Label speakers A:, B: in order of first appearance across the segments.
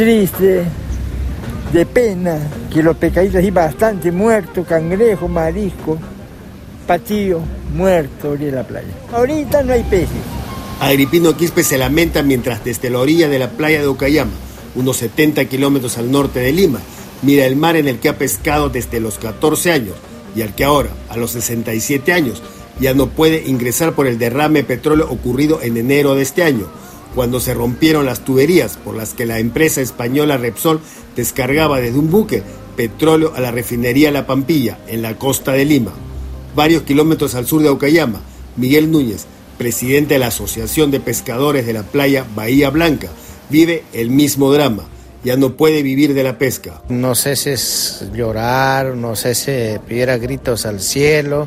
A: triste, de pena, que los pescaditos hay bastante muertos, cangrejo, marisco, patillo, muerto de la playa. Ahorita no hay peces.
B: Agripino Quispe se lamenta mientras desde la orilla de la playa de Ucayama, unos 70 kilómetros al norte de Lima, mira el mar en el que ha pescado desde los 14 años y al que ahora, a los 67 años, ya no puede ingresar por el derrame de petróleo ocurrido en enero de este año, cuando se rompieron las tuberías por las que la empresa española Repsol descargaba desde un buque petróleo a la refinería La Pampilla, en la costa de Lima. Varios kilómetros al sur de Aucayama, Miguel Núñez, presidente de la Asociación de Pescadores de la playa Bahía Blanca, vive el mismo drama. Ya no puede vivir de la pesca.
C: No sé si llorar, no sé si pidiera gritos al cielo,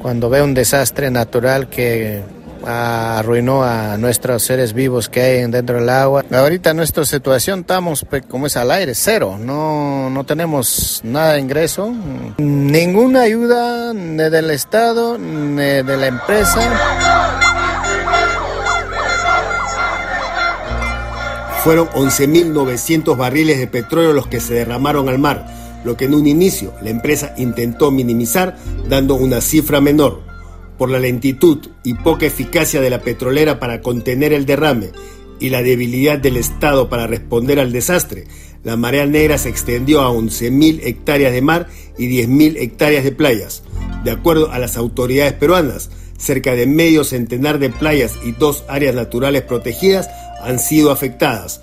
C: cuando ve un desastre natural que arruinó a nuestros seres vivos que hay dentro del agua. Ahorita nuestra situación estamos como es al aire, cero, no, no tenemos nada de ingreso, ninguna ayuda ni del Estado ni de la empresa.
B: Fueron 11.900 barriles de petróleo los que se derramaron al mar, lo que en un inicio la empresa intentó minimizar dando una cifra menor. Por la lentitud y poca eficacia de la petrolera para contener el derrame y la debilidad del Estado para responder al desastre, la marea negra se extendió a 11.000 hectáreas de mar y 10.000 hectáreas de playas. De acuerdo a las autoridades peruanas, cerca de medio centenar de playas y dos áreas naturales protegidas han sido afectadas.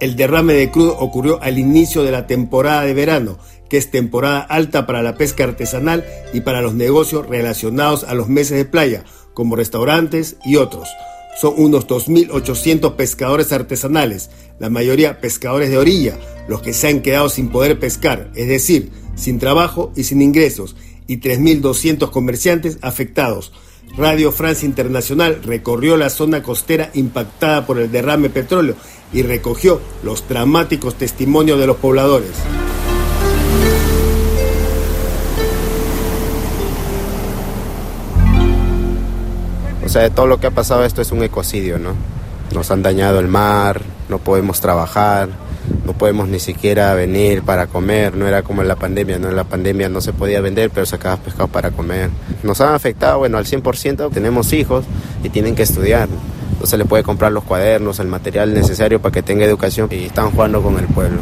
B: El derrame de crudo ocurrió al inicio de la temporada de verano, que es temporada alta para la pesca artesanal y para los negocios relacionados a los meses de playa, como restaurantes y otros. Son unos 2.800 pescadores artesanales, la mayoría pescadores de orilla, los que se han quedado sin poder pescar, es decir, sin trabajo y sin ingresos, y 3.200 comerciantes afectados. Radio Francia Internacional recorrió la zona costera impactada por el derrame petróleo y recogió los dramáticos testimonios de los pobladores.
D: Sea, de todo lo que ha pasado esto es un ecocidio, ¿no? Nos han dañado el mar, no podemos trabajar, no podemos ni siquiera venir para comer, no era como en la pandemia, ¿no? En la pandemia no se podía vender, pero sacabas pescado para comer. Nos han afectado, bueno, al 100%, tenemos hijos y tienen que estudiar. No se les puede comprar los cuadernos, el material necesario para que tenga educación y están jugando con el pueblo,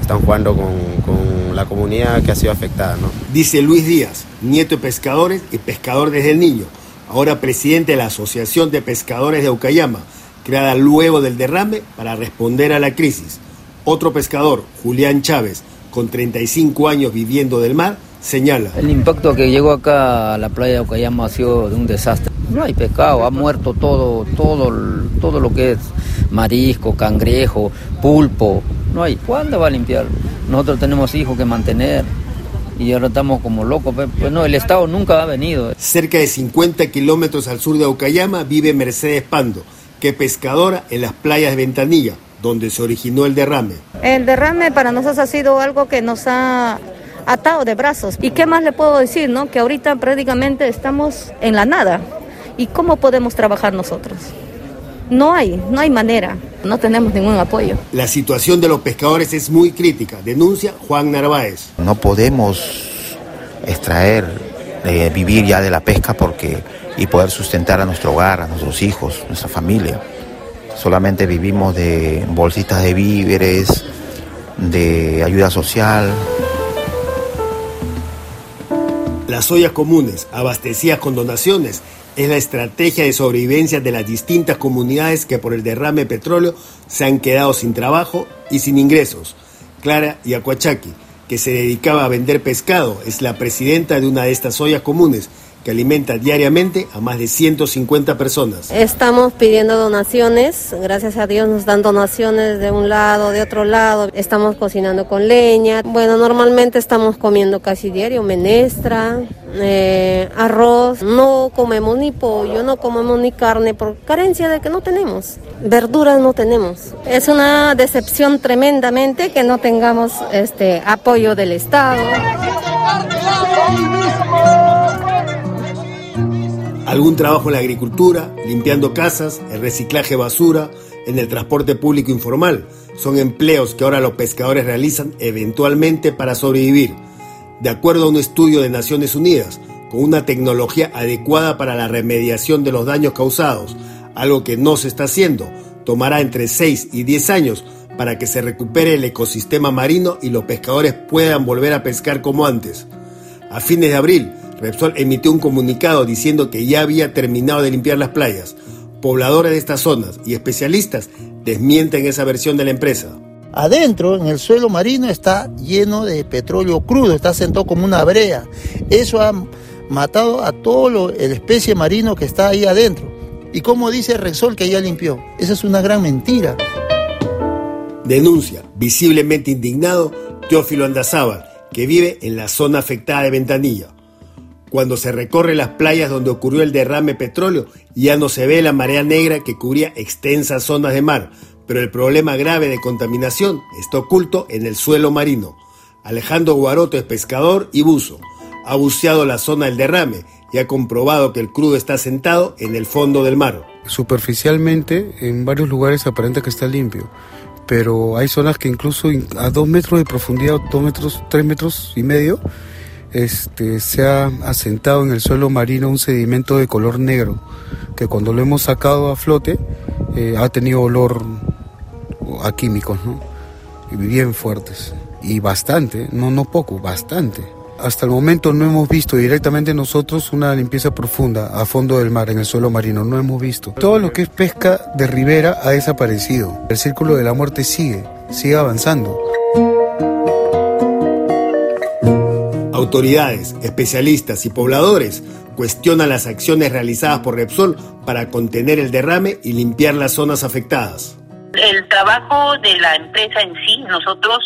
D: están jugando con, con la comunidad que ha sido afectada, ¿no?
B: Dice Luis Díaz, nieto de pescadores y pescador desde el niño, ahora presidente de la Asociación de Pescadores de Ucayama, creada luego del derrame para responder a la crisis. Otro pescador, Julián Chávez, con 35 años viviendo del mar, señala.
E: El impacto que llegó acá a la playa de Ocayama ha sido de un desastre. No hay pescado, ha muerto todo, todo, todo lo que es marisco, cangrejo, pulpo. No hay. ¿Cuándo va a limpiar? Nosotros tenemos hijos que mantener y ahora estamos como locos. Pues no, el Estado nunca ha venido.
B: Cerca de 50 kilómetros al sur de Ocayama vive Mercedes Pando, que pescadora en las playas de Ventanilla, donde se originó el derrame.
F: El derrame para nosotros ha sido algo que nos ha atado de brazos. ¿Y qué más le puedo decir, no? Que ahorita prácticamente estamos en la nada. ¿Y cómo podemos trabajar nosotros? No hay, no hay manera. No tenemos ningún apoyo.
B: La situación de los pescadores es muy crítica, denuncia Juan Narváez.
G: No podemos extraer, eh, vivir ya de la pesca porque y poder sustentar a nuestro hogar, a nuestros hijos, nuestra familia. Solamente vivimos de bolsitas de víveres, de ayuda social.
B: Las ollas comunes, abastecidas con donaciones, es la estrategia de sobrevivencia de las distintas comunidades que por el derrame de petróleo se han quedado sin trabajo y sin ingresos. Clara Yacuachaki, que se dedicaba a vender pescado, es la presidenta de una de estas ollas comunes que alimenta diariamente a más de 150 personas.
H: Estamos pidiendo donaciones, gracias a Dios nos dan donaciones de un lado, de otro lado, estamos cocinando con leña, bueno, normalmente estamos comiendo casi diario menestra, eh, arroz, no comemos ni pollo, no comemos ni carne por carencia de que no tenemos, verduras no tenemos. Es una decepción tremendamente que no tengamos este apoyo del Estado
B: algún trabajo en la agricultura, limpiando casas, el reciclaje basura, en el transporte público informal. Son empleos que ahora los pescadores realizan eventualmente para sobrevivir. De acuerdo a un estudio de Naciones Unidas, con una tecnología adecuada para la remediación de los daños causados, algo que no se está haciendo, tomará entre 6 y 10 años para que se recupere el ecosistema marino y los pescadores puedan volver a pescar como antes. A fines de abril, Repsol emitió un comunicado diciendo que ya había terminado de limpiar las playas. Pobladores de estas zonas y especialistas desmienten esa versión de la empresa.
I: Adentro, en el suelo marino, está lleno de petróleo crudo, está sentado como una brea. Eso ha matado a todo el especie marino que está ahí adentro. Y como dice Repsol que ya limpió. Esa es una gran mentira.
B: Denuncia, visiblemente indignado, Teófilo Andazábal, que vive en la zona afectada de Ventanilla. Cuando se recorre las playas donde ocurrió el derrame petróleo, ya no se ve la marea negra que cubría extensas zonas de mar, pero el problema grave de contaminación está oculto en el suelo marino. Alejandro Guaroto es pescador y buzo. Ha buceado la zona del derrame y ha comprobado que el crudo está sentado en el fondo del mar.
J: Superficialmente, en varios lugares aparenta que está limpio, pero hay zonas que incluso a dos metros de profundidad, dos metros, tres metros y medio, este, se ha asentado en el suelo marino un sedimento de color negro, que cuando lo hemos sacado a flote eh, ha tenido olor a químicos, ¿no? Y bien fuertes. Y bastante, no, no poco, bastante. Hasta el momento no hemos visto directamente nosotros una limpieza profunda a fondo del mar, en el suelo marino, no hemos visto. Todo lo que es pesca de ribera ha desaparecido. El círculo de la muerte sigue, sigue avanzando.
B: Autoridades, especialistas y pobladores cuestionan las acciones realizadas por Repsol para contener el derrame y limpiar las zonas afectadas.
K: El trabajo de la empresa en sí, nosotros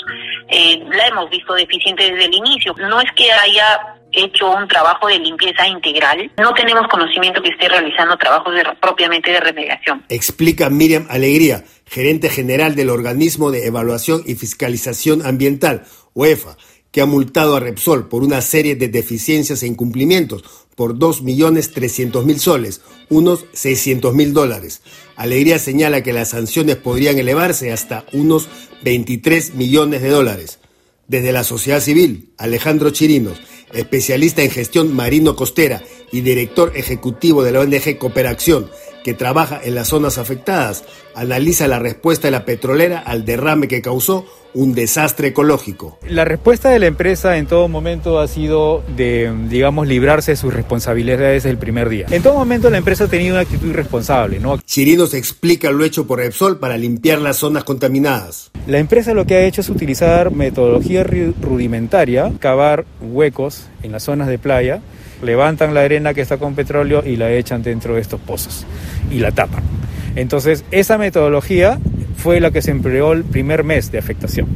K: eh, la hemos visto deficiente desde el inicio. No es que haya hecho un trabajo de limpieza integral. No tenemos conocimiento que esté realizando trabajos propiamente de remediación.
B: Explica Miriam Alegría, gerente general del Organismo de Evaluación y Fiscalización Ambiental, UEFA, que ha multado a Repsol por una serie de deficiencias e incumplimientos por 2.300.000 soles, unos 600.000 dólares. Alegría señala que las sanciones podrían elevarse hasta unos 23 millones de dólares. Desde la sociedad civil, Alejandro Chirinos, especialista en gestión marino-costera y director ejecutivo de la ONG Cooperación, que trabaja en las zonas afectadas, analiza la respuesta de la petrolera al derrame que causó un desastre ecológico.
L: La respuesta de la empresa en todo momento ha sido de, digamos, librarse de sus responsabilidades desde el primer día. En todo momento la empresa ha tenido una actitud irresponsable, ¿no?
B: Chirinos explica lo hecho por Repsol para limpiar las zonas contaminadas.
L: La empresa lo que ha hecho es utilizar metodología rudimentaria, cavar huecos en las zonas de playa, levantan la arena que está con petróleo y la echan dentro de estos pozos y la tapan. Entonces, esa metodología fue la que se empleó el primer mes de afectación.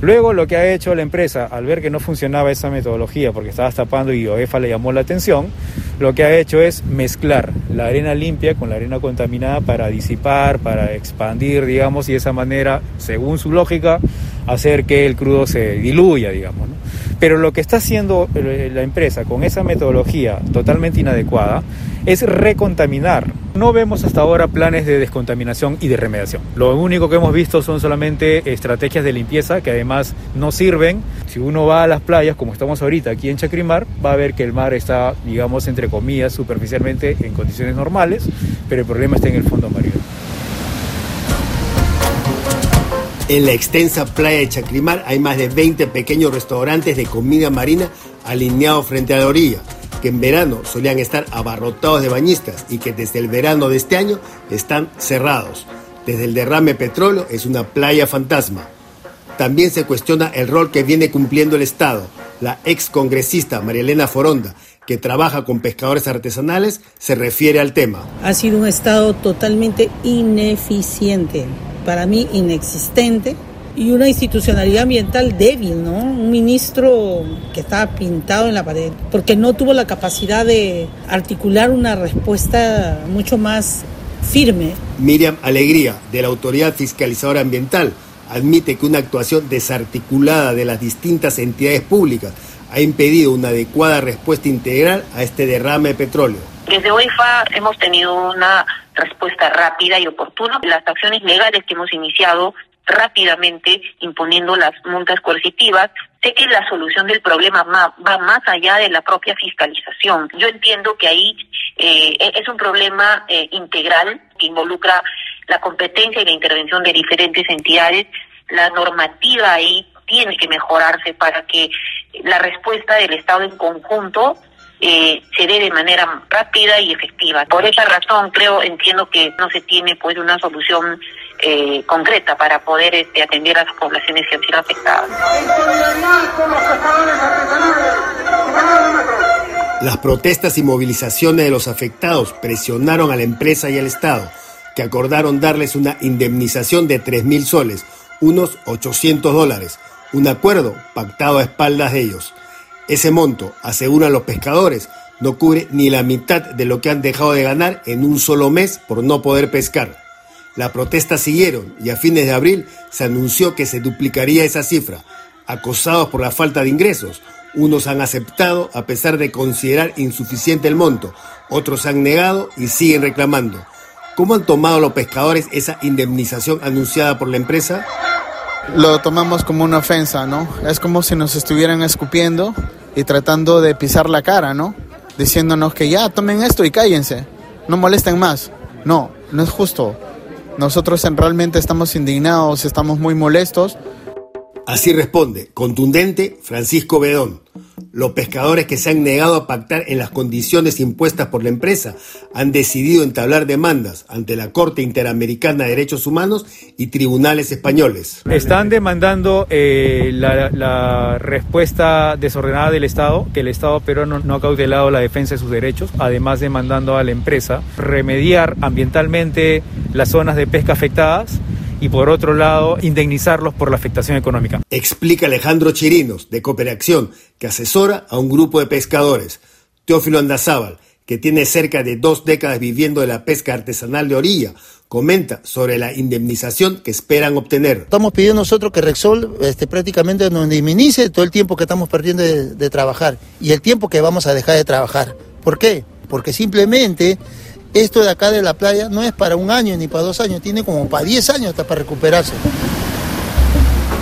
L: Luego lo que ha hecho la empresa, al ver que no funcionaba esa metodología porque estaba tapando y OEFA le llamó la atención, lo que ha hecho es mezclar la arena limpia con la arena contaminada para disipar, para expandir, digamos, y de esa manera, según su lógica, hacer que el crudo se diluya, digamos. Pero lo que está haciendo eh, la empresa con esa metodología totalmente inadecuada es recontaminar. No vemos hasta ahora planes de descontaminación y de remediación. Lo único que hemos visto son solamente estrategias de limpieza que además no sirven. Si uno va a las playas, como estamos ahorita aquí en Chacrimar, va a ver que el mar está, digamos, entre comillas, superficialmente en condiciones normales, pero el problema está en el fondo marino.
B: En la extensa playa de Chacrimar hay más de 20 pequeños restaurantes de comida marina alineados frente a la orilla, que en verano solían estar abarrotados de bañistas y que desde el verano de este año están cerrados. Desde el derrame petróleo es una playa fantasma. También se cuestiona el rol que viene cumpliendo el Estado. La ex congresista María Elena Foronda, que trabaja con pescadores artesanales, se refiere al tema.
M: Ha sido un Estado totalmente ineficiente para mí inexistente y una institucionalidad ambiental débil, ¿no? Un ministro que estaba pintado en la pared, porque no tuvo la capacidad de articular una respuesta mucho más firme.
B: Miriam Alegría, de la Autoridad Fiscalizadora Ambiental, admite que una actuación desarticulada de las distintas entidades públicas ha impedido una adecuada respuesta integral a este derrame de petróleo.
K: Desde OIFA hemos tenido una respuesta rápida y oportuna. Las acciones legales que hemos iniciado rápidamente imponiendo las multas coercitivas. Sé que la solución del problema va más allá de la propia fiscalización. Yo entiendo que ahí eh, e-, es un problema eh, integral que involucra la competencia y la intervención de diferentes entidades. La normativa ahí tiene que mejorarse para que la respuesta del Estado en conjunto eh, se dé de manera rápida y efectiva. Por esa razón creo, entiendo que no se tiene pues una solución eh, concreta para poder este, atender a las poblaciones que han sido afectadas.
B: Las protestas y movilizaciones de los afectados presionaron a la empresa y al Estado, que acordaron darles una indemnización de 3 mil soles, unos 800 dólares, un acuerdo pactado a espaldas de ellos. Ese monto, aseguran los pescadores, no cubre ni la mitad de lo que han dejado de ganar en un solo mes por no poder pescar. Las protestas siguieron y a fines de abril se anunció que se duplicaría esa cifra. Acosados por la falta de ingresos, unos han aceptado a pesar de considerar insuficiente el monto, otros han negado y siguen reclamando. ¿Cómo han tomado los pescadores esa indemnización anunciada por la empresa?
N: Lo tomamos como una ofensa, ¿no? Es como si nos estuvieran escupiendo y tratando de pisar la cara, ¿no? Diciéndonos que ya tomen esto y cállense, no molesten más. No, no es justo. Nosotros realmente estamos indignados, estamos muy molestos.
B: Así responde, contundente, Francisco Bedón. Los pescadores que se han negado a pactar en las condiciones impuestas por la empresa han decidido entablar demandas ante la Corte Interamericana de Derechos Humanos y tribunales españoles.
L: Están demandando eh, la, respuesta desordenada del Estado, que el Estado peruano no ha cautelado la defensa de sus derechos, además demandando a la empresa remediar ambientalmente las zonas de pesca afectadas y por otro lado indemnizarlos por la afectación económica.
B: Explica Alejandro Chirinos, de Cooperación, que asesora a un grupo de pescadores. Teófilo Andazábal, que tiene cerca de dos décadas viviendo de la pesca artesanal de orilla, comenta sobre la indemnización que esperan obtener.
I: Estamos pidiendo nosotros que Rexol este, prácticamente nos indemnice todo el tiempo que estamos perdiendo de, de trabajar y el tiempo que vamos a dejar de trabajar. ¿Por qué? Porque simplemente esto de acá de la playa no es para un año ni para dos años, tiene como para diez años hasta para recuperarse.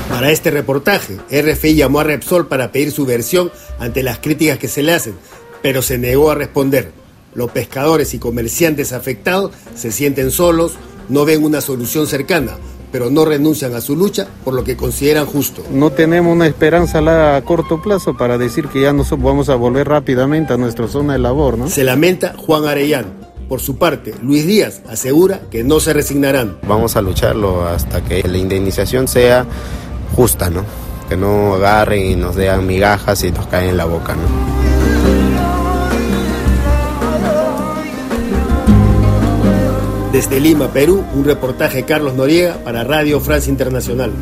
B: Para este reportaje, RFI llamó a Repsol para pedir su versión ante las críticas que se le hacen, pero se negó a responder. Los pescadores y comerciantes afectados se sienten solos, no ven una solución cercana, pero no renuncian a su lucha por lo que consideran justo.
J: No tenemos una esperanza a corto plazo para decir que ya nos vamos a volver rápidamente a nuestra zona de labor, ¿no?
B: Se lamenta Juan Arellano por su parte, Luis Díaz asegura que no se resignarán.
D: Vamos a lucharlo hasta que la indemnización sea justa, ¿no? Que no agarren y nos den migajas y nos caen en la boca, ¿no?
B: Desde Lima, Perú, un reportaje de Carlos Noriega para Radio Francia Internacional.